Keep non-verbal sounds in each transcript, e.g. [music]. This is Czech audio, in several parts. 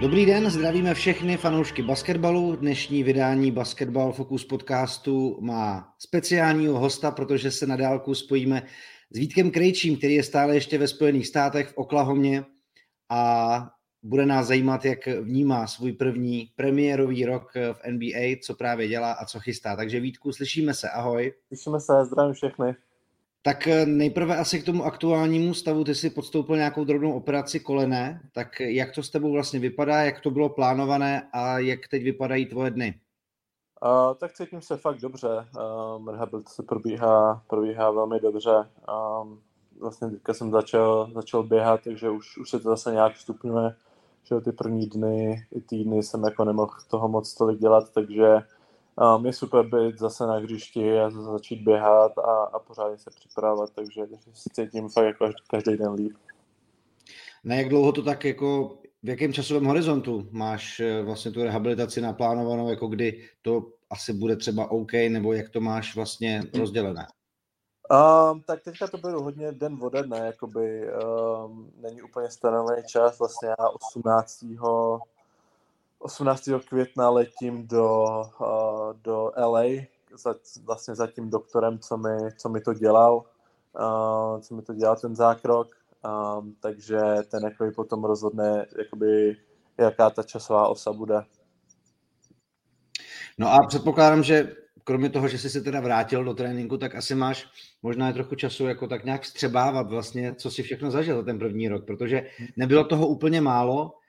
Dobrý den, zdravíme všechny fanoušky basketbalu. Dnešní vydání Basketball Focus podcastu má speciálního hosta, protože se na dálku spojíme s Vítkem Krejčím, který je stále ještě ve Spojených státech v Oklahomě a bude nás zajímat, jak vnímá svůj první premiérový rok v NBA, co právě dělá a co chystá. Takže Vítku, slyšíme se, ahoj. Slyšíme se, zdravím všechny. Tak eh, nejprve asi k tomu aktuálnímu stavu, ty si podstoupil nějakou drobnou operaci kolene, tak jak to s tebou vlastně vypadá, jak to bylo plánované a jak teď vypadají tvoje dny? Uh, tak cítím se fakt dobře, um, rehabilitace probíhá, probíhá velmi dobře. Um, vlastně teďka jsem začal, začal běhat, takže už, už se to zase nějak stupňuje, že ty první dny i týdny jsem jako nemohl toho moc tolik dělat, takže um, je super být zase na hřišti a začít běhat a, a pořádně se připravovat, takže, se cítím fakt jako každý den líp. Na jak dlouho to tak jako, v jakém časovém horizontu máš eh, vlastně tu rehabilitaci naplánovanou, jako kdy to asi bude třeba OK, nebo jak to máš vlastně rozdělené? Um, tak teďka to bylo hodně den ode dne, jakoby um, není úplně stanovený čas, vlastně já 18. 18. května letím do, uh, do LA za, vlastně za tím doktorem, co mi, co mi to dělal, uh, co mi to dělal ten zákrok, um, takže ten jakoby potom rozhodne, jakoby, jaká ta časová osa bude. No a předpokládám, že kromě toho, že jsi se teda vrátil do tréninku, tak asi máš možná trochu času jako tak nějak střebávat vlastně, co si všechno zažil za ten první rok, protože nebylo toho úplně málo,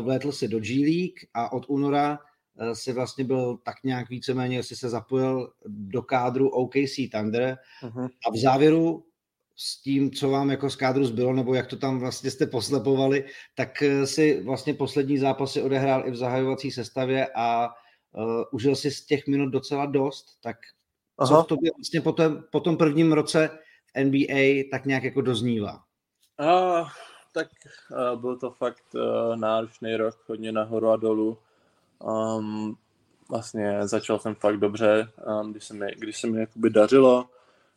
vlétl si do G League a od února eh, si vlastně byl tak nějak víceméně, jestli se zapojil do kádru OKC Thunder uh-huh. a v závěru s tím, co vám jako z kádru zbylo, nebo jak to tam vlastně jste poslepovali, tak eh, si vlastně poslední zápasy odehrál i v zahajovací sestavě a uh, užil si z těch minut docela dost, tak Aha. co v tobě vlastně po tom, po tom prvním roce v NBA tak nějak jako doznívá? Uh, tak uh, byl to fakt uh, náročný rok, hodně nahoru a dolů. Um, vlastně začal jsem fakt dobře, um, když se mi, když se mi jakoby dařilo.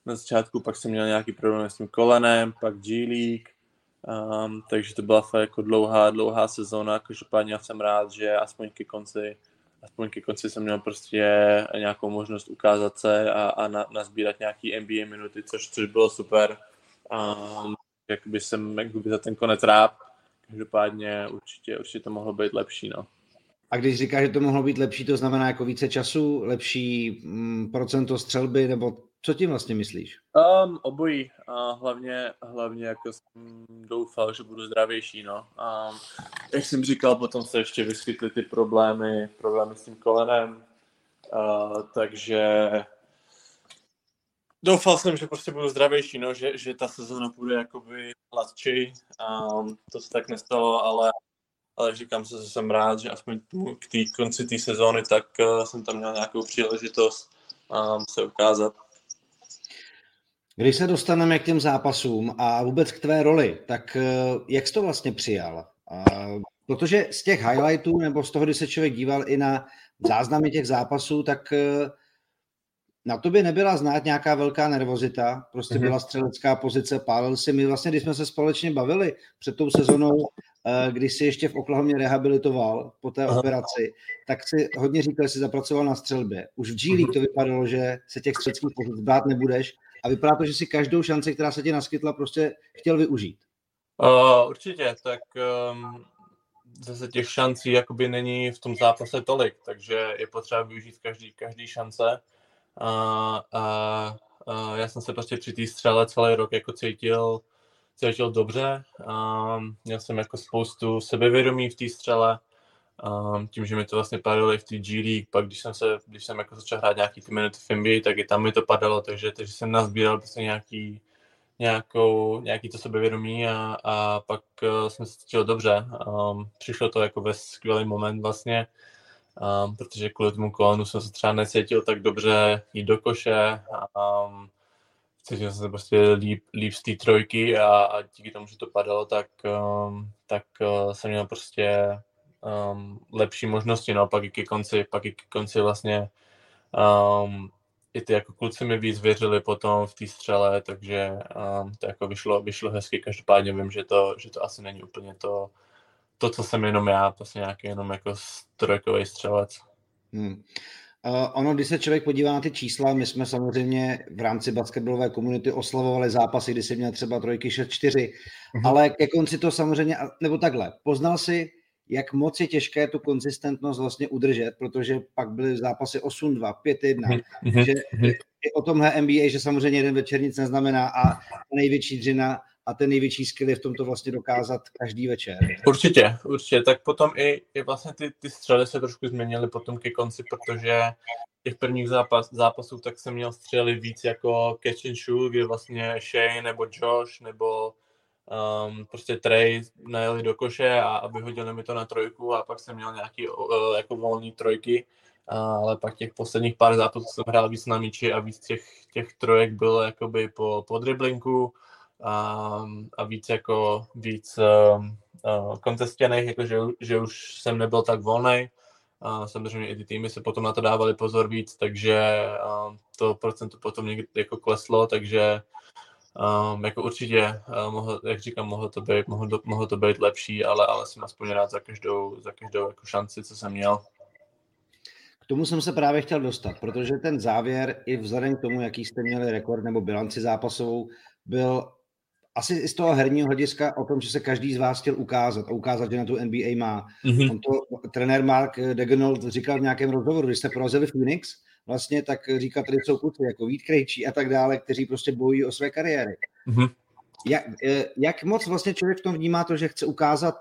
Na začátku pak jsem měl nějaký problém s tím kolenem, pak G League, um, takže to byla fakt jako dlouhá, dlouhá sezóna. Každopádně jsem rád, že aspoň ke konci aspoň ke konci jsem měl prostě nějakou možnost ukázat se a, a na, nazbírat nějaký NBA minuty, což, což bylo super. Um, jak by jsem jak by za ten konec rád. Každopádně určitě, určitě to mohlo být lepší. No. A když říkáš, že to mohlo být lepší, to znamená jako více času, lepší mm, procento střelby, nebo co tím vlastně myslíš? Um, obojí. Uh, hlavně, hlavně jako jsem doufal, že budu zdravější. No. Um, jak jsem říkal, potom se ještě vyskytly ty problémy, problémy s tím kolenem. Uh, takže doufal jsem, že prostě budu zdravější, no, že, že ta sezóna bude jakoby hladčí. Um, to se tak nestalo, ale, ale říkám se, že jsem rád, že aspoň k té konci té sezóny, tak uh, jsem tam měl nějakou příležitost um, se ukázat. Když se dostaneme k těm zápasům a vůbec k tvé roli, tak uh, jak jsi to vlastně přijal? Uh, protože z těch highlightů nebo z toho, kdy se člověk díval i na záznamy těch zápasů, tak uh, na tobě nebyla znát nějaká velká nervozita, prostě mm-hmm. byla střelecká pozice, pálil si. My vlastně, když jsme se společně bavili před tou sezonou, eh, když si ještě v Oklahomě rehabilitoval po té Aha. operaci, tak si hodně říkal, že jsi zapracoval na střelbě. Už v G League to vypadalo, že se těch střeleckých pozic brát nebudeš a vypadá to, že si každou šanci, která se ti naskytla, prostě chtěl využít. Uh, určitě, tak um, zase těch šancí jakoby není v tom zápase tolik, takže je potřeba využít každý, každý šance a, a, a já jsem se prostě při té střele celý rok jako cítil, cítil dobře. A měl jsem jako spoustu sebevědomí v té střele. A tím, že mi to vlastně padalo i v té G League, pak když jsem, se, když jsem jako začal hrát nějaký ty minuty v NBA, tak i tam mi to padalo, takže, takže jsem nazbíral prostě nějaký, nějakou, nějaký to sebevědomí a, a pak uh, jsem se cítil dobře. Um, přišlo to jako ve skvělý moment vlastně um, protože kvůli tomu kolonu jsem se třeba necítil tak dobře jít do koše. Um, cítil jsem se prostě líp, líp z té trojky a, a díky tomu, že to padalo, tak, um, tak uh, jsem měl prostě um, lepší možnosti, no, pak i ke konci, pak i ke konci vlastně um, i ty jako kluci mi víc věřili potom v té střele, takže um, to jako vyšlo, vyšlo hezky, každopádně vím, že to, že to asi není úplně to, to, co jsem jenom já, prostě nějaký jenom jako trojkový střelec. Hmm. Uh, ono, když se člověk podívá na ty čísla, my jsme samozřejmě v rámci basketbalové komunity oslavovali zápasy, kdy si měl třeba trojky 6-4, uh-huh. ale ke konci to samozřejmě, nebo takhle, poznal si, jak moc je těžké tu konzistentnost vlastně udržet, protože pak byly zápasy 8-2, 5-1, uh-huh. že i o tomhle NBA, že samozřejmě jeden večer nic neznamená a největší dřina a ten největší skill je v tomto vlastně dokázat každý večer. Určitě, určitě. Tak potom i, i vlastně ty, ty střely se trošku změnily potom ke konci, protože těch prvních zápas, zápasů tak jsem měl střely víc jako catch and shoot, kde vlastně Shane nebo Josh nebo um, prostě Trey najeli do koše a, a vyhodili mi to na trojku a pak jsem měl nějaký uh, jako volný trojky, ale pak těch posledních pár zápasů jsem hrál víc na míči a víc těch, těch trojek bylo jakoby po, po driblinku, a, a víc jako víc uh, uh, kontestěných, jako že, že už jsem nebyl tak volný. A samozřejmě i ty týmy se potom na to dávali pozor víc, takže to procento potom někdy jako kleslo, takže um, jako určitě, uh, mohl, jak říkám, mohlo to být, mohlo, mohlo to být lepší, ale, ale jsem aspoň rád za každou, za každou jako šanci, co jsem měl. K tomu jsem se právě chtěl dostat, protože ten závěr i vzhledem k tomu, jaký jste měli rekord nebo bilanci zápasovou, byl asi z toho herního hlediska o tom, že se každý z vás chtěl ukázat a ukázat, že na tu NBA má. Mm-hmm. On to trenér Mark Degenold říkal v nějakém rozhovoru, když jste porazili Phoenix, vlastně tak říkal, tady jsou kluci jako Vít Krejčí a tak dále, kteří prostě bojují o své kariéry. Mm-hmm. Jak, eh, jak moc vlastně člověk v tom vnímá to, že chce ukázat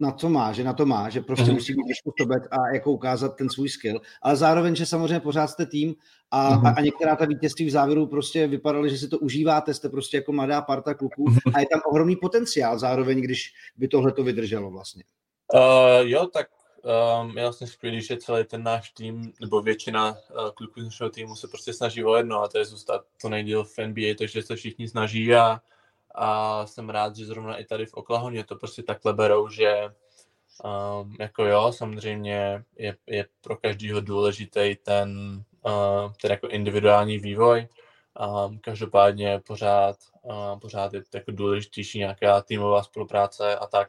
na co má, že na to má, že prostě mm-hmm. musí být sobec a jako ukázat ten svůj skill, ale zároveň, že samozřejmě pořád jste tým a, mm-hmm. a, a některá ta vítězství v závěru prostě vypadaly, že si to užíváte, jste prostě jako mladá parta kluků mm-hmm. a je tam ohromný potenciál zároveň, když by tohle to vydrželo vlastně. Uh, jo, tak um, je vlastně skvělý, že celý ten náš tým, nebo většina uh, kluků z našeho týmu se prostě snaží o jedno a to je zůstat to nejdíl v NBA, takže se všichni snaží a a jsem rád, že zrovna i tady v Oklahomě to prostě takhle berou, že um, jako jo, samozřejmě je, je pro každého důležitý ten, uh, ten jako individuální vývoj, um, každopádně pořád, uh, pořád je jako důležitější nějaká týmová spolupráce a tak,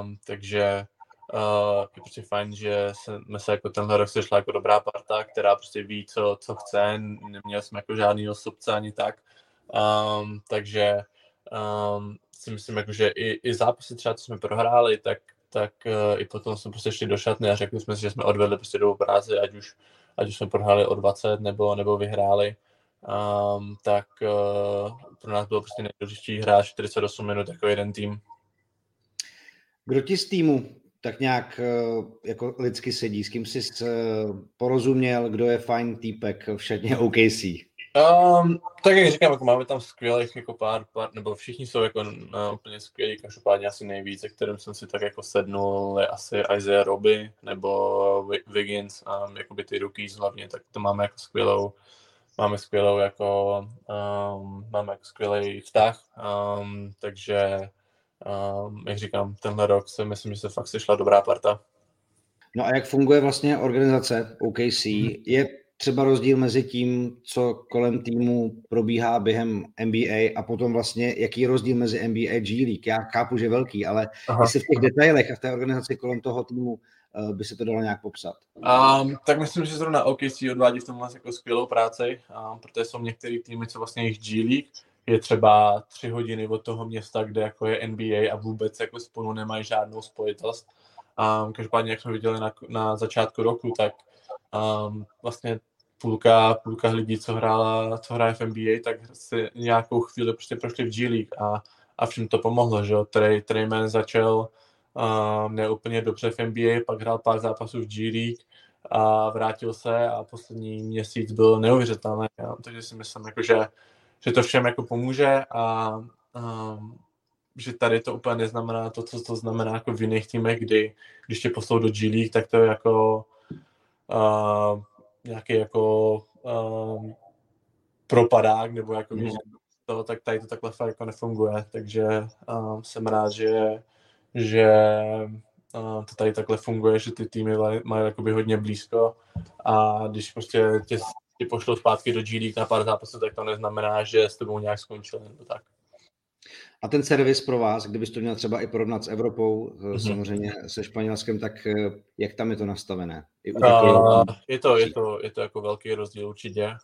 um, takže uh, je prostě fajn, že jsme se jako tenhle rok sešla jako dobrá parta, která prostě ví, co, co chce, neměli jsme jako žádný osobce ani tak, um, takže um, si myslím, jako, že i, i zápasy třeba, co jsme prohráli, tak, tak uh, i potom jsme prostě šli do šatny a řekli jsme si, že jsme odvedli prostě do práci, ať už, ať už jsme prohráli o 20 nebo, nebo vyhráli. Um, tak uh, pro nás bylo prostě nejdůležitější hrát 48 minut jako jeden tým. Kdo ti z týmu tak nějak jako lidsky sedí, s kým jsi porozuměl, kdo je fajn týpek v šatně OKC? Um, tak jak říkám, jako máme tam skvělých jako pár, pár, nebo všichni jsou jako uh, úplně skvělí, každopádně asi nejvíc, se kterým jsem si tak jako sednul, je asi Isaiah Roby nebo Wiggins, um, jako by ty rookies hlavně, tak to máme jako skvělou, máme skvělou jako, um, máme jako skvělý vztah, um, takže um, jak říkám, tenhle rok si myslím, že se fakt sešla dobrá parta. No a jak funguje vlastně organizace OKC? Hmm. Je třeba rozdíl mezi tím, co kolem týmu probíhá během NBA a potom vlastně, jaký je rozdíl mezi NBA a G League. Já chápu, že velký, ale Aha. jestli v těch detailech a v té organizaci kolem toho týmu uh, by se to dalo nějak popsat. Um, tak myslím, že zrovna OKC odvádí v tomhle jako skvělou práci, um, protože jsou některé týmy, co vlastně jejich G League, je třeba tři hodiny od toho města, kde jako je NBA a vůbec jako spolu nemají žádnou spojitost. Um, každopádně, jak jsme viděli na, na začátku roku, tak um, vlastně půlka, půlka lidí, co hrála, co hraje v NBA, tak si nějakou chvíli prostě prošli v G League a, a všem to pomohlo, že jo. Trey, Treyman začal uh, neúplně dobře v NBA, pak hrál pár zápasů v G League a vrátil se a poslední měsíc byl neuvěřitelný. Jo. Takže si myslím, jako, že, že to všem jako pomůže a um, že tady to úplně neznamená to, co to znamená jako v jiných týmech, kdy když tě poslou do G League, tak to je jako uh, nějaký jako um, propadák, nebo jako mm. to, tak tady to takhle fakt jako nefunguje, takže um, jsem rád, že, že uh, to tady takhle funguje, že ty týmy mají jakoby hodně blízko a když prostě tě, tě pošlou zpátky do G League na pár zápasů, tak to neznamená, že s tebou nějak skončil nebo tak. A ten servis pro vás, kdybys to měl třeba i porovnat s Evropou, mm-hmm. samozřejmě se Španělskem, tak eh, jak tam je to nastavené? Uh, je, to, je, to, je to jako velký rozdíl určitě,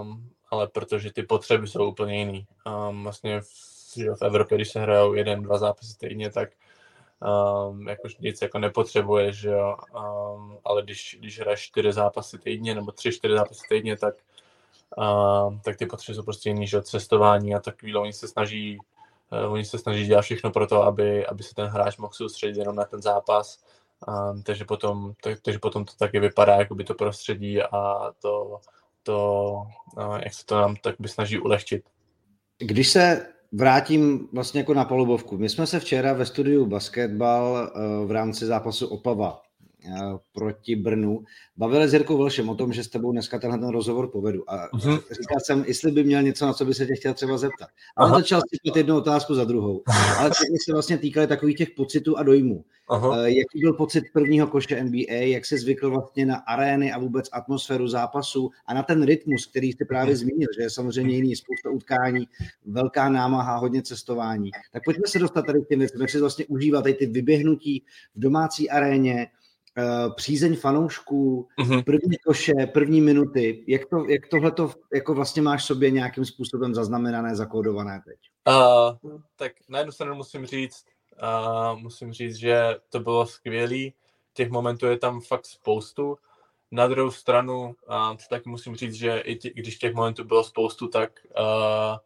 um, ale protože ty potřeby jsou úplně jiný. Um, vlastně v, v Evropě, když se hrajou jeden, dva zápasy týdně, tak um, jako nic jako nepotřebuješ, jo? Um, ale když, když hraješ čtyři zápasy týdně nebo tři, čtyři zápasy týdně, tak, um, tak ty potřeby jsou prostě jiný, že cestování a takový, oni se snaží oni se snaží dělat všechno pro to, aby, aby se ten hráč mohl soustředit jenom na ten zápas, um, takže, potom, tak, takže potom to taky vypadá, jako by to prostředí a to, to uh, jak se to nám tak by snaží ulehčit. Když se vrátím vlastně jako na palubovku. My jsme se včera ve studiu Basketball eh, v rámci zápasu Opava Eh, proti Brnu. Bavili s Jirkou Velšem o tom, že s tebou dneska tenhle ten rozhovor povedu. A uh-huh. říkal jsem, jestli by měl něco, na co by se tě chtěl třeba zeptat. A on začal si jednu otázku za druhou. [laughs] Ale všechny se vlastně týkaly takových těch pocitů a dojmů. Uh-huh. Jaký byl pocit prvního koše NBA, jak se zvykl vlastně na arény a vůbec atmosféru zápasu a na ten rytmus, který jsi právě uh-huh. zmínil, že je samozřejmě jiný, spousta utkání, velká námaha, hodně cestování. Tak pojďme se dostat tady k těm věcem, jak si vlastně užívat tady ty vyběhnutí v domácí aréně, přízeň fanoušků, mm-hmm. první koše, první minuty. Jak, to, jak tohle to jako vlastně máš sobě nějakým způsobem zaznamenané, zakódované teď? Uh, tak na jednu stranu musím říct, uh, musím říct, že to bylo skvělé. Těch momentů je tam fakt spoustu. Na druhou stranu, uh, tak musím říct, že i tě, když těch momentů bylo spoustu, tak uh,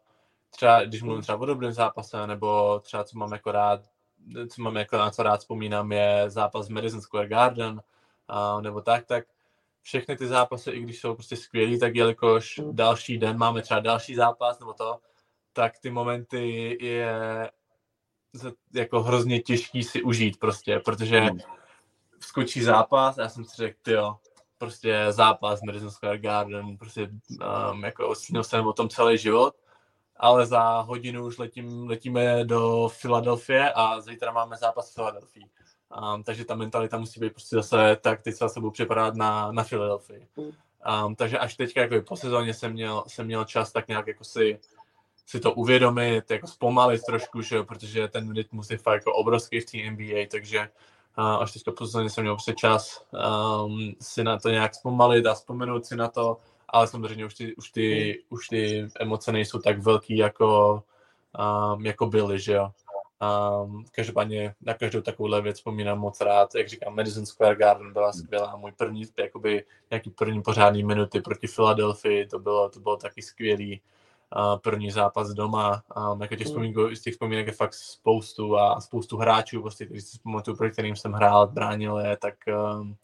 třeba, když mluvím třeba o dobrém zápase, nebo třeba co mám jako rád, co mám jako na co rád vzpomínám, je zápas Madison Square Garden, a, nebo tak, tak všechny ty zápasy, i když jsou prostě skvělý, tak jelikož další den máme třeba další zápas nebo to, tak ty momenty je jako hrozně těžký si užít prostě, protože hmm. skočí zápas a já jsem si řekl, jo, prostě zápas Madison Square Garden, prostě um, jako snil jsem o tom celý život ale za hodinu už letím, letíme do Filadelfie a zítra máme zápas v Filadelfii. Um, takže ta mentalita musí být prostě zase tak, teď se zase budu připadat na, na Filadelfii. Um, takže až teďka jako po sezóně jsem měl, jsem měl čas tak nějak jako si, si to uvědomit, jako zpomalit trošku, že, protože ten rytmus je fakt jako obrovský v té NBA, takže uh, až teďka po sezóně jsem měl prostě čas um, si na to nějak zpomalit a vzpomenout si na to, ale samozřejmě už ty, už ty, hmm. už ty emoce nejsou tak velký, jako, um, jako byly, že jo. Um, každopádně na každou takovouhle věc vzpomínám moc rád. Jak říkám, Madison Square Garden byla hmm. skvělá. Můj první, jakoby, nějaký první pořádný minuty proti Philadelphii, to bylo, to bylo taky skvělý. Uh, první zápas doma. Um, jako těch, hmm. vzpomínek, z těch vzpomínek je fakt spoustu a spoustu hráčů, prostě, kteří si pamatuju, pro kterým jsem hrál, bránil je, tak um,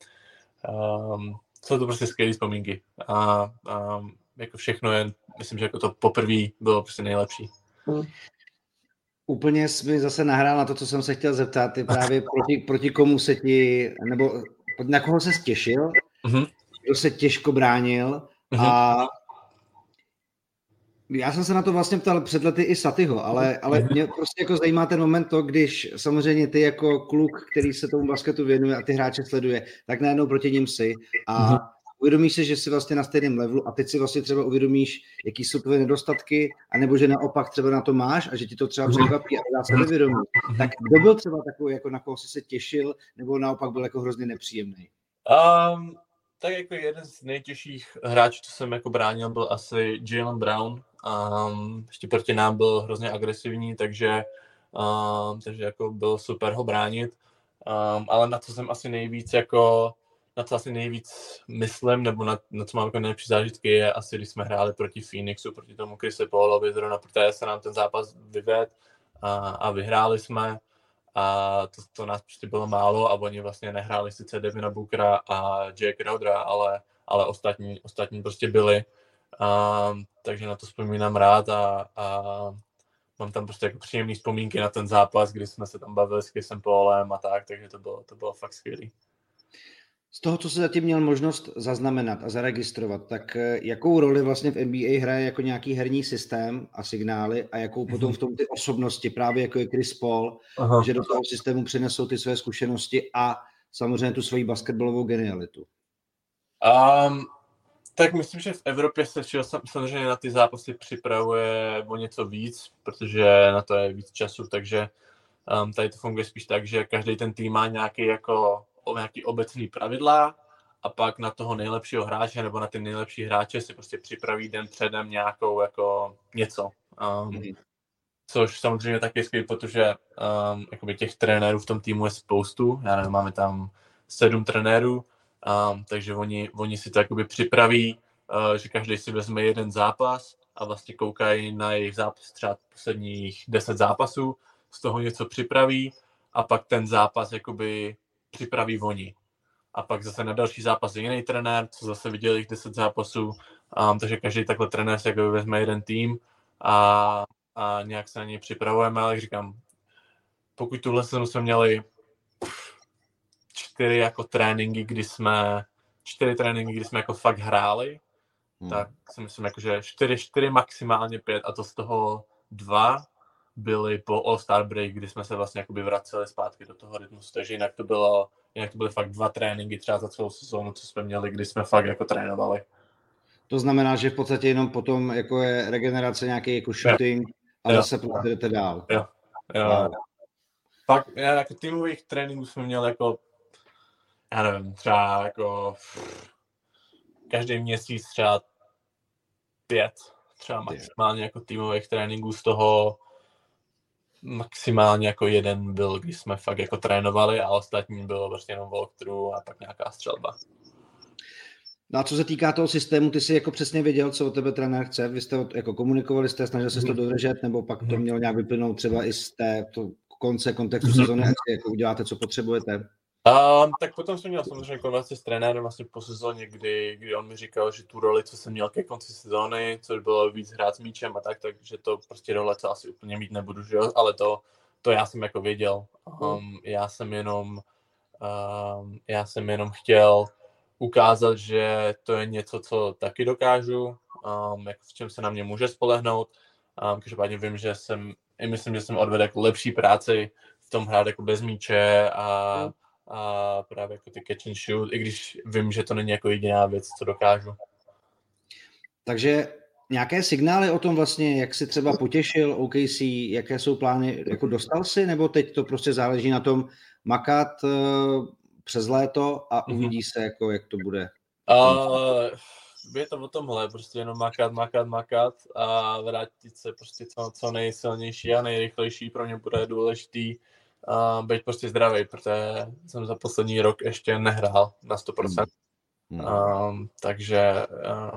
um, jsou to prostě skvělé vzpomínky. A, a jako všechno je, myslím, že jako to poprvé bylo prostě nejlepší. Hmm. Úplně jsi mi zase nahrál na to, co jsem se chtěl zeptat. Ty právě [laughs] proti, proti komu se ti, nebo na koho se těšil, mm-hmm. kdo se těžko bránil mm-hmm. a já jsem se na to vlastně ptal před lety i Satyho, ale, ale mhm. mě prostě jako zajímá ten moment to, když samozřejmě ty jako kluk, který se tomu basketu věnuje a ty hráče sleduje, tak najednou proti ním si a mm-hmm. uvědomíš si, že jsi vlastně na stejném levelu a teď si vlastně třeba uvědomíš, jaký jsou tvoje nedostatky, anebo že naopak třeba na to máš a že ti to třeba mhm. překvapí a dá se nevědomí. Mhm. Tak kdo byl třeba takový, jako na koho jsi se těšil, nebo naopak byl jako hrozně nepříjemný? Um, tak jako jeden z nejtěžších hráčů, co jsem jako bránil, byl asi Jalen Brown, Um, ještě proti nám byl hrozně agresivní, takže, um, takže jako byl super ho bránit. Um, ale na co jsem asi nejvíc jako na co asi nejvíc myslím, nebo na, na co mám jako nejlepší zážitky, je asi, když jsme hráli proti Phoenixu, proti tomu Chrisi Paulovi, zrovna protože se nám ten zápas vyved a, a vyhráli jsme a to, to nás prostě bylo málo a oni vlastně nehráli sice Devina Bookera a Jake Crowdera, ale, ale ostatní, ostatní prostě byli a, takže na to vzpomínám rád a, a mám tam prostě jako příjemné vzpomínky na ten zápas, kdy jsme se tam bavili s Chrisem Paulem a tak, takže to bylo, to bylo fakt skvělé. Z toho, co se zatím měl možnost zaznamenat a zaregistrovat, tak eh, jakou roli vlastně v NBA hraje jako nějaký herní systém a signály a jakou potom v tom ty osobnosti, právě jako je Chris Paul, Aha. že do toho systému přinesou ty své zkušenosti a samozřejmě tu svoji basketbalovou genialitu? Um, tak myslím, že v Evropě se samozřejmě na ty zápasy připravuje o něco víc, protože na to je víc času, takže um, tady to funguje spíš tak, že každý ten tým má nějaký jako nějaký obecný pravidla a pak na toho nejlepšího hráče nebo na ty nejlepší hráče si prostě připraví den předem nějakou jako něco. Um, mm-hmm. Což samozřejmě taky skvělé, protože um, těch trenérů v tom týmu je spoustu. Já nevím, máme tam sedm trenérů, um, takže oni, oni si to jakoby připraví, uh, že každý si vezme jeden zápas a vlastně koukají na jejich zápas třeba posledních deset zápasů, z toho něco připraví a pak ten zápas jakoby připraví oni. A pak zase na další zápas je jiný trenér, co zase viděl jich 10 zápasů, um, takže každý takhle trenér si jakoby vezme jeden tým a, a nějak se na něj připravujeme, ale jak říkám, pokud tuhle sezonu jsme měli čtyři jako tréninky, kdy jsme, čtyři tréninky, kdy jsme jako fakt hráli, hmm. tak si myslím, jako, že čtyři, čtyři maximálně pět a to z toho dva byly po All-Star Break, kdy jsme se vlastně jakoby vraceli zpátky do toho rytmu, takže jinak to bylo, jinak to byly fakt dva tréninky třeba za celou sezónu, co jsme měli, kdy jsme fakt jako trénovali. To znamená, že v podstatě jenom potom jako je regenerace nějaký jako shooting jo. a jo. zase jdete dál. Jo. jo. Wow. Fakt, já jako týmových tréninků jsme měli jako, já nevím, třeba jako každý měsíc třeba pět, třeba maximálně jako týmových tréninků z toho maximálně jako jeden byl, když jsme fakt jako trénovali a ostatní bylo vlastně jenom walkthrough a pak nějaká střelba. No a co se týká toho systému, ty jsi jako přesně věděl, co od tebe trenér chce, vy jste jako komunikovali, jste snažil se to mhm. dodržet, nebo pak to mhm. mělo nějak vyplynout třeba i z té to konce kontextu mm-hmm. sezóny, jako uděláte, co potřebujete? Um, tak potom jsem měl samozřejmě konverzaci s trenérem vlastně po sezóně, kdy, kdy on mi říkal, že tu roli, co jsem měl ke konci sezóny, což bylo víc hrát s míčem a tak, takže to prostě role, co asi úplně mít nebudu, že jo? ale to, to já jsem jako věděl. Um, já jsem jenom um, já jsem jenom chtěl ukázat, že to je něco, co taky dokážu, um, jak v čem se na mě může spolehnout. Um, každopádně vím, že jsem, i myslím, že jsem odvedl jako lepší práci v tom hrát jako bez míče a mm a právě jako ty catch and shoot, i když vím, že to není jako jediná věc, co dokážu. Takže nějaké signály o tom vlastně, jak si třeba potěšil OKC, jaké jsou plány, jako dostal si, nebo teď to prostě záleží na tom makat uh, přes léto a mhm. uvidí se, jako, jak to bude? Uh, je to o tomhle, prostě jenom makat, makat, makat a vrátit se prostě co, co nejsilnější a nejrychlejší pro mě bude důležitý uh, být prostě zdravý, protože jsem za poslední rok ještě nehrál na 100%. Mm. Um, takže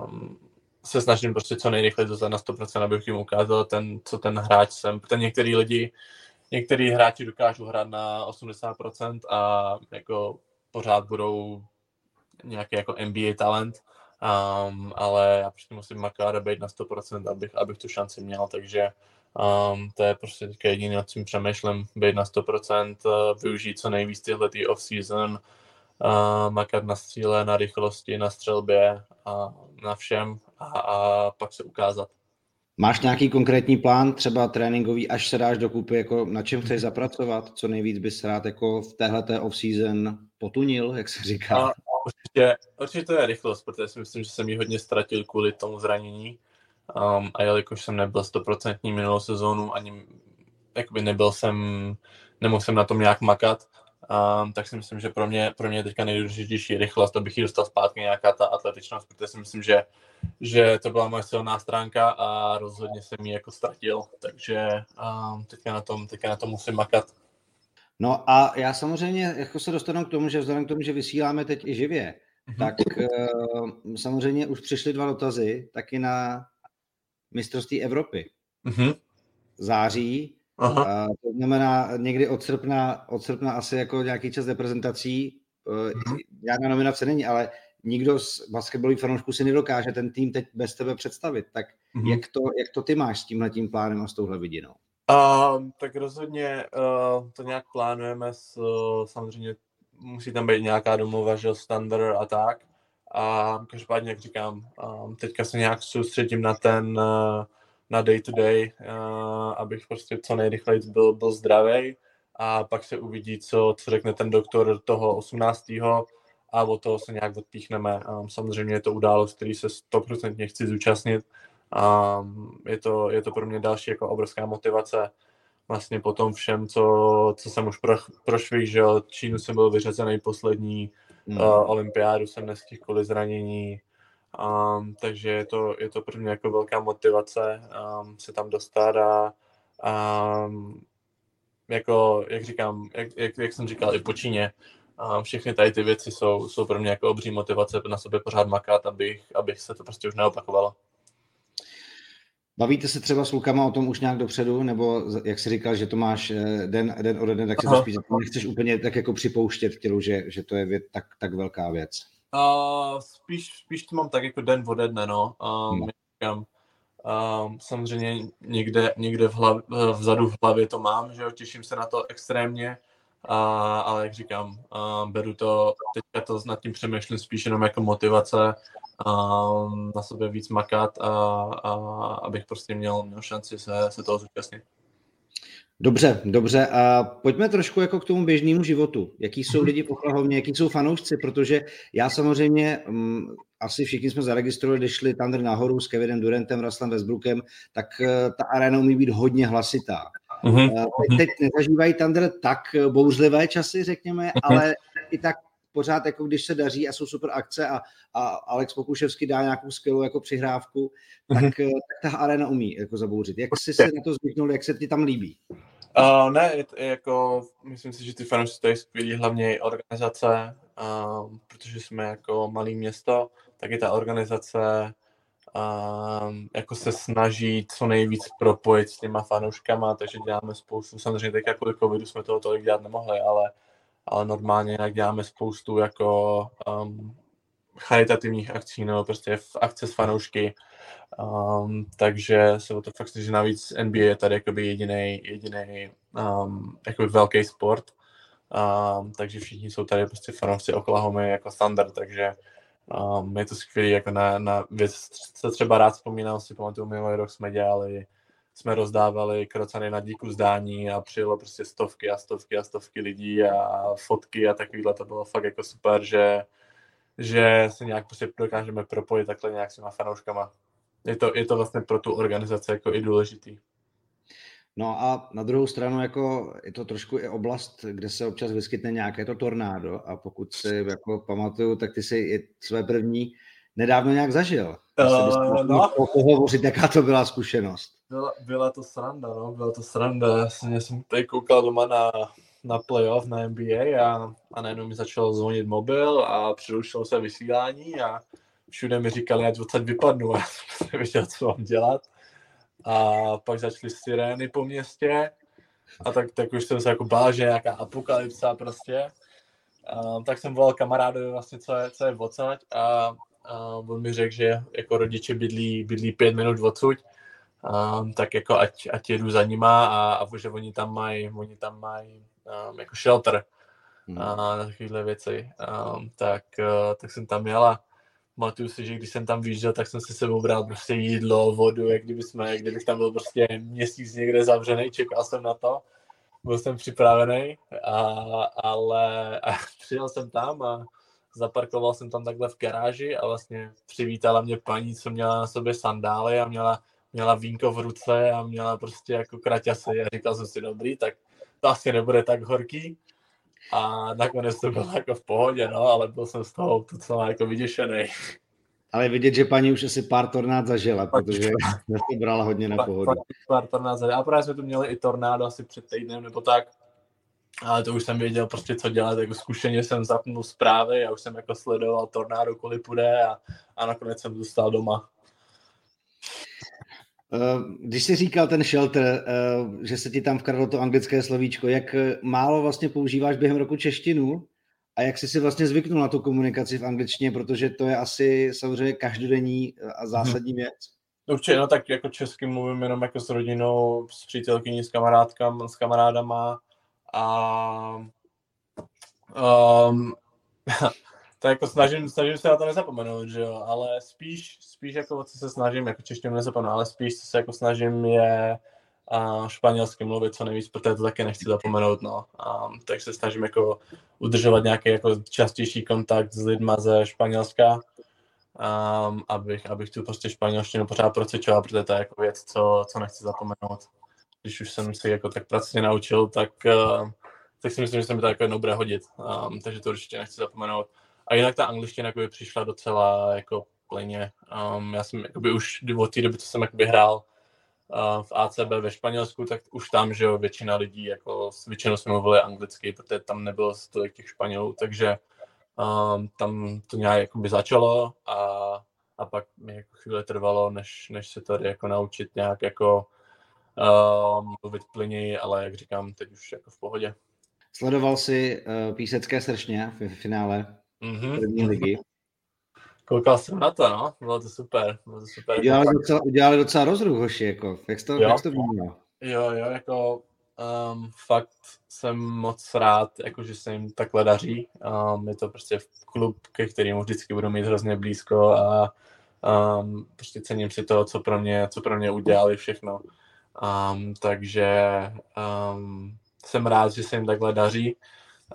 um, se snažím prostě co nejrychleji dostat na 100%, abych jim ukázal ten, co ten hráč jsem. Protože některý lidi, některý hráči dokážou hrát na 80% a jako pořád budou nějaký jako NBA talent, um, ale já prostě musím makat a být na 100%, abych, abych tu šanci měl, takže Um, to je prostě teďka jediné, nad čím přemýšlím, být na 100%, uh, využít co nejvíc tyhle tý off-season, uh, makat na stříle, na rychlosti, na střelbě a na všem a, a pak se ukázat. Máš nějaký konkrétní plán, třeba tréninkový, až se dáš dokupy, jako na čem chceš zapracovat? Co nejvíc bys rád jako v téhle off-season potunil, jak se říká? A, určitě, určitě to je rychlost, protože si myslím, že jsem ji hodně ztratil kvůli tomu zranění. Um, a jelikož jsem nebyl stoprocentní minulou sezónu, ani jakoby nebyl jsem, nemohl jsem na tom nějak makat, um, tak si myslím, že pro mě, pro mě je teďka nejdůležitější rychlost, abych ji dostal zpátky nějaká ta atletičnost, protože si myslím, že, že to byla moje silná stránka a rozhodně jsem ji jako ztratil, takže um, teďka, na tom, teďka na tom musím makat. No a já samozřejmě jako se dostanu k tomu, že vzhledem k tomu, že vysíláme teď i živě, mm-hmm. tak uh, samozřejmě už přišly dva dotazy, taky na mistrovství Evropy. Mm-hmm. Září, Aha. A to znamená někdy od srpna, od srpna asi jako nějaký čas reprezentací, mm-hmm. žádná nominace není, ale nikdo z basketbalových fanoušků si nedokáže ten tým teď bez tebe představit. Tak mm-hmm. jak, to, jak to ty máš s tímhle plánem a s touhle vidinou? Uh, tak rozhodně uh, to nějak plánujeme, s, uh, samozřejmě musí tam být nějaká domluva, že standard a tak. A každopádně, jak říkám, um, teďka se nějak soustředím na ten, uh, na day to day, uh, abych prostě co nejrychleji byl, byl zdravý a pak se uvidí, co, co řekne ten doktor toho 18. a od toho se nějak odpíchneme. Um, samozřejmě je to událost, který se stoprocentně chci zúčastnit. Um, je, to, je to pro mě další jako obrovská motivace vlastně po tom všem, co, co jsem už pro, prošvih, že Čínu jsem byl vyřazený poslední, mm. uh, olympiádu jsem nestihl kvůli zranění, um, takže je to, je to pro mě jako velká motivace um, se tam dostat a um, jako, jak říkám, jak, jak, jak jsem říkal i po Číně, um, všechny tady ty věci jsou, jsou pro mě jako obří motivace na sobě pořád makat, abych, abych se to prostě už neopakovalo. Bavíte se třeba s klukama o tom už nějak dopředu, nebo jak jsi říkal, že to máš eh, den, den ode den, tak si to spíš nechceš úplně tak jako připouštět v tělu, že, že to je věc, tak, tak velká věc? Uh, spíš, spíš to mám tak jako den ode dne, no. Um, no. Říkám, um, samozřejmě někde, někde v hlav, vzadu v hlavě to mám, že jo, těším se na to extrémně, a, ale jak říkám, a beru to, teďka to nad tím přemýšlím spíš jenom jako motivace, a na sebe víc makat, a, a abych prostě měl, měl šanci se, se toho zúčastnit. Dobře, dobře. A pojďme trošku jako k tomu běžnému životu. Jaký jsou mhm. lidi v Oklahomě, jaký jsou fanoušci, protože já samozřejmě, um, asi všichni jsme zaregistrovali, když šli Thunder nahoru s Kevinem Durantem, Russellem Westbrookem, tak uh, ta arena umí být hodně hlasitá. Uh-huh. Teď, teď nezažívají Thunder tak bouřlivé časy, řekněme, uh-huh. ale i tak pořád, jako když se daří a jsou super akce a, a Alex Pokuševský dá nějakou skvělou jako přihrávku, tak, uh-huh. tak ta arena umí jako zabouřit. Jak jsi se na to zvyknul, jak se ti tam líbí? Uh, ne, jako, myslím si, že ty fanoušci je skvělý, hlavně organizace, uh, protože jsme jako malé město, tak i ta organizace um, jako se snaží co nejvíc propojit s těma fanouškama, takže děláme spoustu, samozřejmě teď jako covidu jsme toho tolik dělat nemohli, ale, ale normálně jak děláme spoustu jako um, charitativních akcí, nebo prostě akce s fanoušky, um, takže se o to fakt snaží. Navíc NBA je tady jakoby jediný, jediný um, jakoby velký sport, um, takže všichni jsou tady prostě fanoušci Oklahoma jako standard, takže Um, je to skvělé, jako na, na věc se třeba rád vzpomínám, si pamatuju, minulý rok jsme dělali, jsme rozdávali krocany na díku zdání a přijelo prostě stovky a stovky a stovky lidí a fotky a takovýhle, to bylo fakt jako super, že, že se nějak prostě dokážeme propojit takhle nějak s těma fanouškama. Je to, je to vlastně pro tu organizaci jako i důležitý. No a na druhou stranu jako je to trošku i oblast, kde se občas vyskytne nějaké to tornádo a pokud si jako pamatuju, tak ty si své první nedávno nějak zažil. Uh, no. Pohovořit, jaká to byla zkušenost. Byla, byla to sranda, no, byla to sranda. Já jsem, já jsem tady koukal doma na, na playoff na NBA a, a najednou mi začal zvonit mobil a přerušilo se vysílání a všude mi říkali, ať odsaď vypadnu a [laughs] já jsem nevěděl, co mám dělat a pak začaly sirény po městě a tak, tak už jsem se jako bál, že nějaká apokalypsa prostě. A, tak jsem volal kamarádovi vlastně, co je, co je odsaď a, a on mi řekl, že jako rodiče bydlí, bydlí pět minut odsud, a, tak jako ať, ať jedu za nima a, a že oni tam mají, oni tam mají um, jako shelter hmm. a takovéhle věci. Um, tak, uh, tak jsem tam jela pamatuju si, že když jsem tam vyjížděl, tak jsem si sebou bral prostě jídlo, vodu, jak kdyby jsme, jak kdybych tam byl prostě měsíc někde zavřený, čekal jsem na to, byl jsem připravený, a, ale a [laughs] přijel jsem tam a zaparkoval jsem tam takhle v garáži a vlastně přivítala mě paní, co měla na sobě sandály a měla, měla vínko v ruce a měla prostě jako kraťasy a říkal jsem si, dobrý, tak to asi nebude tak horký a nakonec to bylo jako v pohodě, no, ale byl jsem z toho docela jako vyděšený. Ale vidět, že paní už asi pár tornád zažila, protože [laughs] to brala hodně na pohodu. Pár tornád zažila. A právě jsme tu měli i tornádo asi před týdnem nebo tak. Ale to už jsem věděl prostě, co dělat, jako zkušeně jsem zapnul zprávy a už jsem jako sledoval tornádo, kolik půjde a, a nakonec jsem zůstal doma. Eh, když jsi říkal ten shelter, eh, že se ti tam vkradlo to anglické slovíčko, jak málo vlastně používáš během roku češtinu a jak jsi si vlastně zvyknul na tu komunikaci v angličtině, protože to je asi samozřejmě každodenní a zásadní věc. Určitě, no tak jako česky mluvím jenom jako s rodinou, s přítelkyní, s kamarádkama, s kamarádama a um, [laughs] to jako snažím, snažím se na to nezapomenout, že jo, ale spíš, spíš jako co se snažím, jako češtinu nezapomenout, ale spíš co se jako snažím je a španělsky mluvit co nejvíc, protože to taky nechci zapomenout, no. A, takže se snažím jako udržovat nějaký jako častější kontakt s lidma ze Španělska, um, abych, abych tu prostě španělštinu pořád procvičoval, protože to je jako věc, co, co nechci zapomenout. Když už jsem si jako tak pracně naučil, tak, uh, tak si myslím, že se mi to jako jednou bude hodit, um, takže to určitě nechci zapomenout. A jinak ta angličtina jako by přišla docela jako plně. Um, já jsem jakoby už od té doby, co jsem jakoby hrál uh, v ACB ve Španělsku, tak už tam, že jo, většina lidí, jako většinou jsme mluvili anglicky, protože tam nebylo tolik těch Španělů, takže um, tam to nějak jakoby začalo a, a pak mi jako chvíli trvalo, než, než se tady jako naučit nějak jako uh, mluvit plyněji, ale jak říkám, teď už jako v pohodě. Sledoval jsi uh, písecké sršně v finále mm-hmm. první ligy. Koukal jsem na to, no, bylo to super. Bylo to super udělali, docela, udělali docela rozruch, hoši, jako, jak to, jak to vnímal? Jo, jo, jako um, fakt jsem moc rád, jako, že se jim takhle daří. Um, je to prostě klub, ke kterému vždycky budu mít hrozně blízko a um, prostě cením si to, co pro mě, co pro mě udělali všechno. Um, takže um, jsem rád, že se jim takhle daří.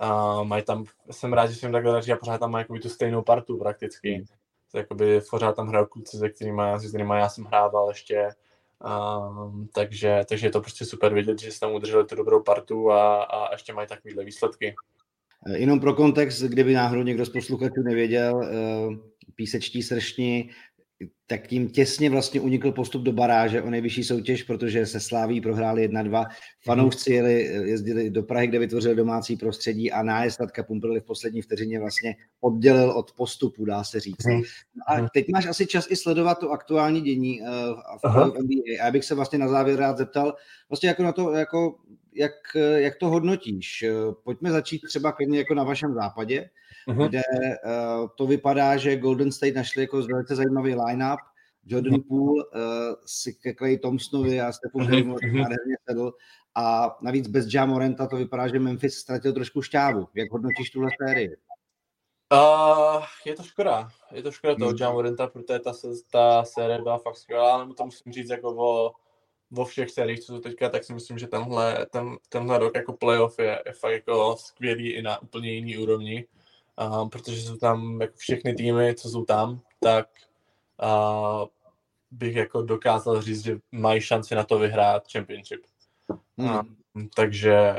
Uh, mají tam, jsem rád, že se jim takhle daří a pořád tam mají tu stejnou partu prakticky. To jakoby pořád tam hrajou kluci, se kterými, se kterými já jsem hrával ještě. Um, takže, takže je to prostě super vidět, že se tam udrželi tu dobrou partu a, a ještě mají takovéhle výsledky. Jenom pro kontext, kdyby náhodou někdo z posluchačů nevěděl, eh, písečtí sršni tak tím těsně vlastně unikl postup do baráže o nejvyšší soutěž, protože se Sláví prohráli 1-2. Fanoušci jeli, jezdili do Prahy, kde vytvořili domácí prostředí a nájezd Tatka Pumperli v poslední vteřině vlastně oddělil od postupu, dá se říct. Mhm. No a teď máš asi čas i sledovat to aktuální dění uh, v, v NBA. A já bych se vlastně na závěr rád zeptal, vlastně jako na to, jako, jak, jak to hodnotíš? Pojďme začít třeba klidně jako na vašem západě uh-huh. kde uh, to vypadá, že Golden State našli jako velice zajímavý line-up. Jordan uh-huh. Poole uh, si ke Clay Thompsonovi a Stephu uh-huh. Curry nádherně sedl a navíc bez Jamorenta to vypadá, že Memphis ztratil trošku šťávu. Jak hodnotíš tuhle sérii? Uh, je to škoda. Je to škoda toho. Jamorenta, protože ta, ta série byla fakt skvělá, ale to musím říct jako o, vo všech sériích, co jsou teďka, tak si myslím, že tenhle, ten, tenhle rok jako playoff je, je fakt jako skvělý i na úplně jiný úrovni uh, protože jsou tam jako všechny týmy, co jsou tam, tak uh, bych jako dokázal říct, že mají šanci na to vyhrát championship. Hmm. Um, takže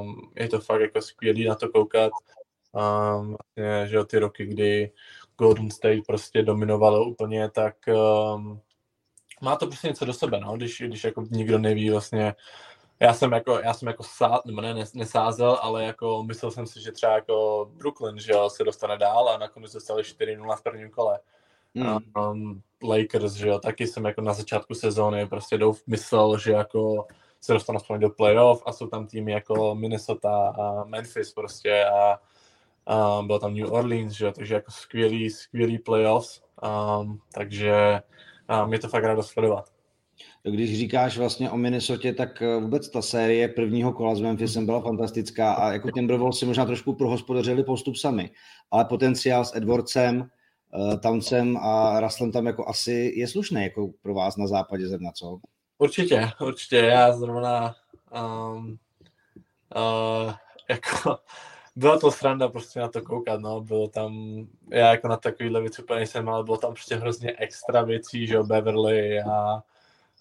um, je to fakt jako skvělý na to koukat. Um, vlastně, že ty roky, kdy Golden State prostě dominovalo úplně, tak um, má to prostě něco do sebe, no, když, když jako nikdo neví vlastně, já jsem jako, já jsem jako sá, nebo ne, nesázel, ale jako myslel jsem si, že třeba jako Brooklyn, že jo, se dostane dál a nakonec dostali 4-0 v prvním kole. Mm. Um, Lakers, že jo, taky jsem jako na začátku sezóny prostě douf, myslel, že jako se dostanou aspoň do playoff a jsou tam týmy jako Minnesota a Memphis prostě a um, byl tam New Orleans, že jo, takže jako skvělý, skvělý playoffs, um, takže um, je to fakt rádo sledovat. Když říkáš vlastně o Minnesota, tak eh, vůbec ta série prvního kola s Memphisem byla fantastická a jako Timberwolves si možná trošku prohospodařili postup sami, ale potenciál s Edwardsem, uh, Townsem a Ruslem tam jako asi je slušný jako pro vás na západě zrovna, co? Určitě, určitě. Já zrovna um, uh, jako byla to sranda prostě na to koukat, no, bylo tam, já jako na takovýhle věci úplně jsem, ale bylo tam prostě hrozně extra věcí, že jo, Beverly a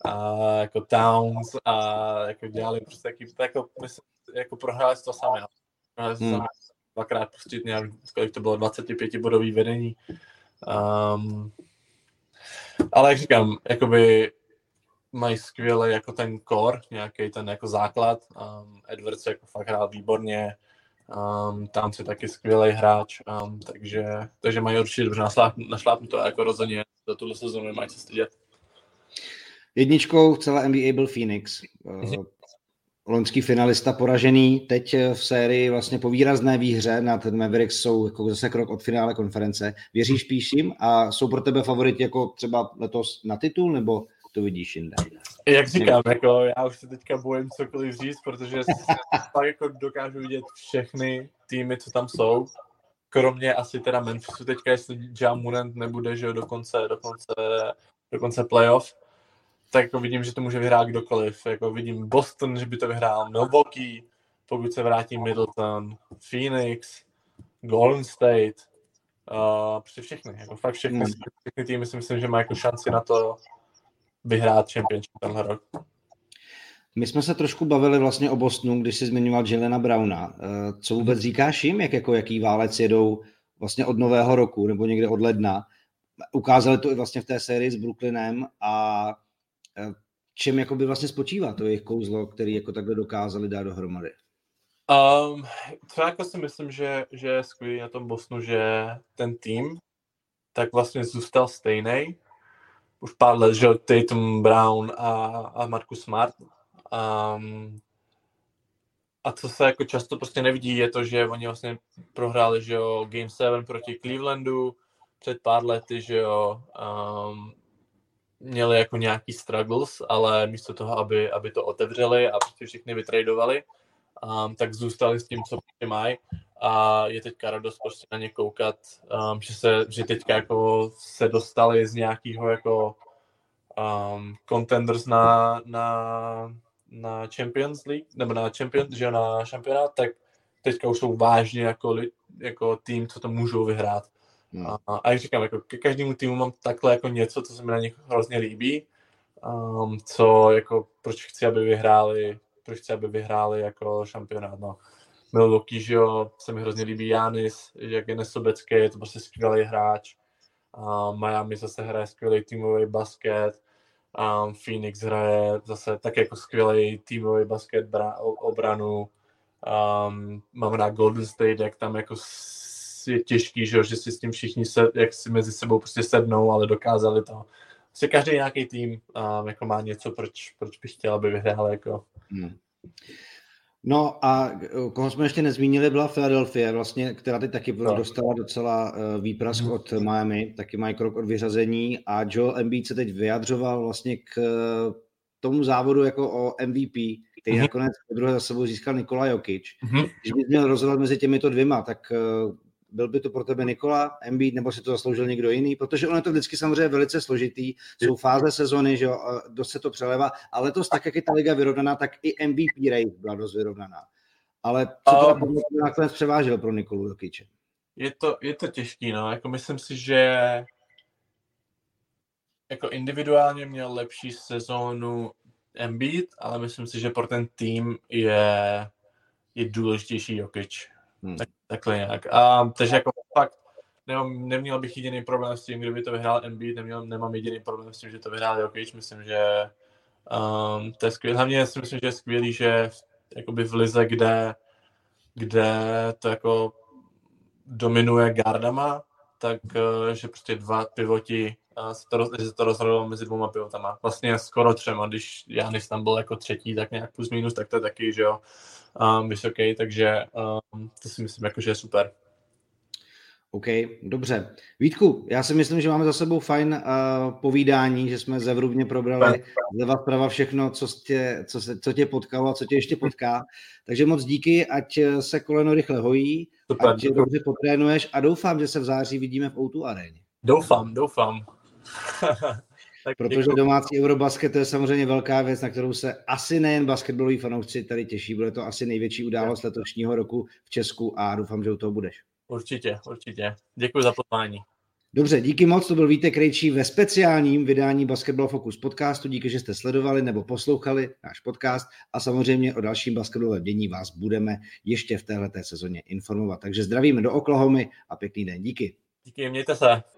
a jako Towns a jako dělali prostě taky, jako, myslím, jako prohráli to sami, no. Prohráli hmm. sami dvakrát pustit nějak, kolik to bylo, 25 bodový vedení. Um, ale jak říkám, jakoby mají skvělý jako ten core, nějaký ten jako základ. Um, Edwards jako fakt hrál výborně, um, tam si taky skvělý hráč, um, takže, takže mají určitě dobře našlápnuto jako rozhodně za tuhle sezónu nemají co stydět. Jedničkou celé NBA byl Phoenix. Mhm. Loňský finalista poražený. Teď v sérii vlastně po výrazné výhře nad Mavericks jsou jako zase krok od finále konference. Věříš spíš jim a jsou pro tebe favoriti jako třeba letos na titul, nebo to vidíš jinde? Jak říkám, jako já už se teďka bojím cokoliv říct, protože pak [laughs] jako dokážu vidět všechny týmy, co tam jsou. Kromě asi teda Memphisu teďka, jestli Jam Morant nebude, že jo, do konce, do konce, do konce playoff tak jako vidím, že to může vyhrát kdokoliv. Jako vidím Boston, že by to vyhrál Milwaukee, pokud se vrátí Middleton, Phoenix, Golden State, uh, při všechny, jako fakt všechny, hmm. všechny týmy si myslím, že mají jako šanci na to vyhrát championship tenhle rok. My jsme se trošku bavili vlastně o Bostonu, když jsi zmiňoval Jelena Browna. Eh, co vůbec říkáš jim, jak jako jaký válec jedou vlastně od nového roku nebo někde od ledna? Ukázali to i vlastně v té sérii s Brooklynem a čem jako by vlastně spočívá to jejich kouzlo, který jako takhle dokázali dát dohromady? Um, co jako si myslím, že, že je skvělý na tom Bosnu, že ten tým tak vlastně zůstal stejný. Už pár let, že Tatum Brown a, a Marcus Smart. Um, a co se jako často prostě nevidí, je to, že oni vlastně prohráli, že jo, Game 7 proti Clevelandu před pár lety, že jo, um, měli jako nějaký struggles, ale místo toho, aby, aby to otevřeli a prostě všichni vytradovali, um, tak zůstali s tím, co prostě mají a je teďka radost prostě na ně koukat, um, že, se, že teďka jako se dostali z nějakého jako um, contenders na, na, na Champions League, nebo na Champions, že na šampionát, tak teďka už jsou vážně jako, jako tým, co to můžou vyhrát. Hmm. A, a jak říkám, jako ke každému týmu mám takhle jako něco, co se mi na nich hrozně líbí, um, co jako, proč chci, aby vyhráli, proč chci, aby vyhráli jako šampionát, no. Milwaukee, že jo, se mi hrozně líbí Janis, jak je nesobecký, je to prostě skvělý hráč. Um, Miami zase hraje skvělý týmový basket, um, Phoenix hraje zase tak jako skvělý týmový basket bra, obranu. Um, mám na Golden State, jak tam jako je těžký, že, že si s tím všichni se, jak si mezi sebou prostě sednou, ale dokázali to. Prostě každý nějaký tým um, jako má něco, proč, proč bych chtěl, aby vyhrál. Jako. Hmm. No a koho jsme ještě nezmínili, byla Philadelphia, vlastně, která teď taky no. dostala docela uh, výprask mm. od Miami, taky mají krok od vyřazení a Joel Embiid se teď vyjadřoval vlastně k uh, tomu závodu jako o MVP, který mm. nakonec po druhé za sebou získal Nikola Jokic. Mm. Když bys měl rozhodovat mezi těmito dvěma, tak uh, byl by to pro tebe Nikola Embiid, nebo si to zasloužil někdo jiný? Protože ono je to vždycky samozřejmě velice složitý, jsou fáze sezony, že jo, dost se to přeleva, ale letos tak, jak je ta liga vyrovnaná, tak i MVP rate byla dost vyrovnaná. Ale co teda um, nakonec převážil pro Nikolu Jokiče? Je to, je to těžký, no, jako myslím si, že jako individuálně měl lepší sezónu Embiid, ale myslím si, že pro ten tým je, je důležitější Jokic. Hmm. Tak, takhle nějak. A, takže jako fakt nemám, neměl bych jediný problém s tím, kdyby to vyhrál Embiid, neměl, nemám jediný problém s tím, že to vyhrál Jokic, myslím, že um, to je skvělé. Hlavně si myslím, že je skvělý, že jakoby v lize, kde, kde to jako dominuje gardama, tak uh, že prostě dva pivoti se to, že se to rozhodlo mezi dvouma pivotama. Vlastně skoro třema, když Janis tam byl jako třetí, tak nějak plus minus, tak to je taky, že jo, um, vysoký, takže um, to si myslím, jako, že je super. OK, dobře. Vítku, já si myslím, že máme za sebou fajn uh, povídání, že jsme zevrubně probrali zleva zprava všechno, co tě, co, se, co tě potkalo a co tě ještě potká. Takže moc díky, ať se koleno rychle hojí, Super, ať dobře potrénuješ a doufám, že se v září vidíme v O2 aréně. Doufám, doufám. [laughs] Tak Protože děkuji. domácí Eurobasket to je samozřejmě velká věc, na kterou se asi nejen basketbaloví fanoušci tady těší. Bude to asi největší událost letošního roku v Česku a doufám, že u toho budeš. Určitě, určitě. Děkuji za pozvání. Dobře, díky moc, to byl Vítek Krejčí ve speciálním vydání Basketball Focus podcastu. Díky, že jste sledovali nebo poslouchali náš podcast a samozřejmě o dalším basketbalovém dění vás budeme ještě v této sezóně informovat. Takže zdravíme do Oklahomy a pěkný den. Díky. Díky, mějte se.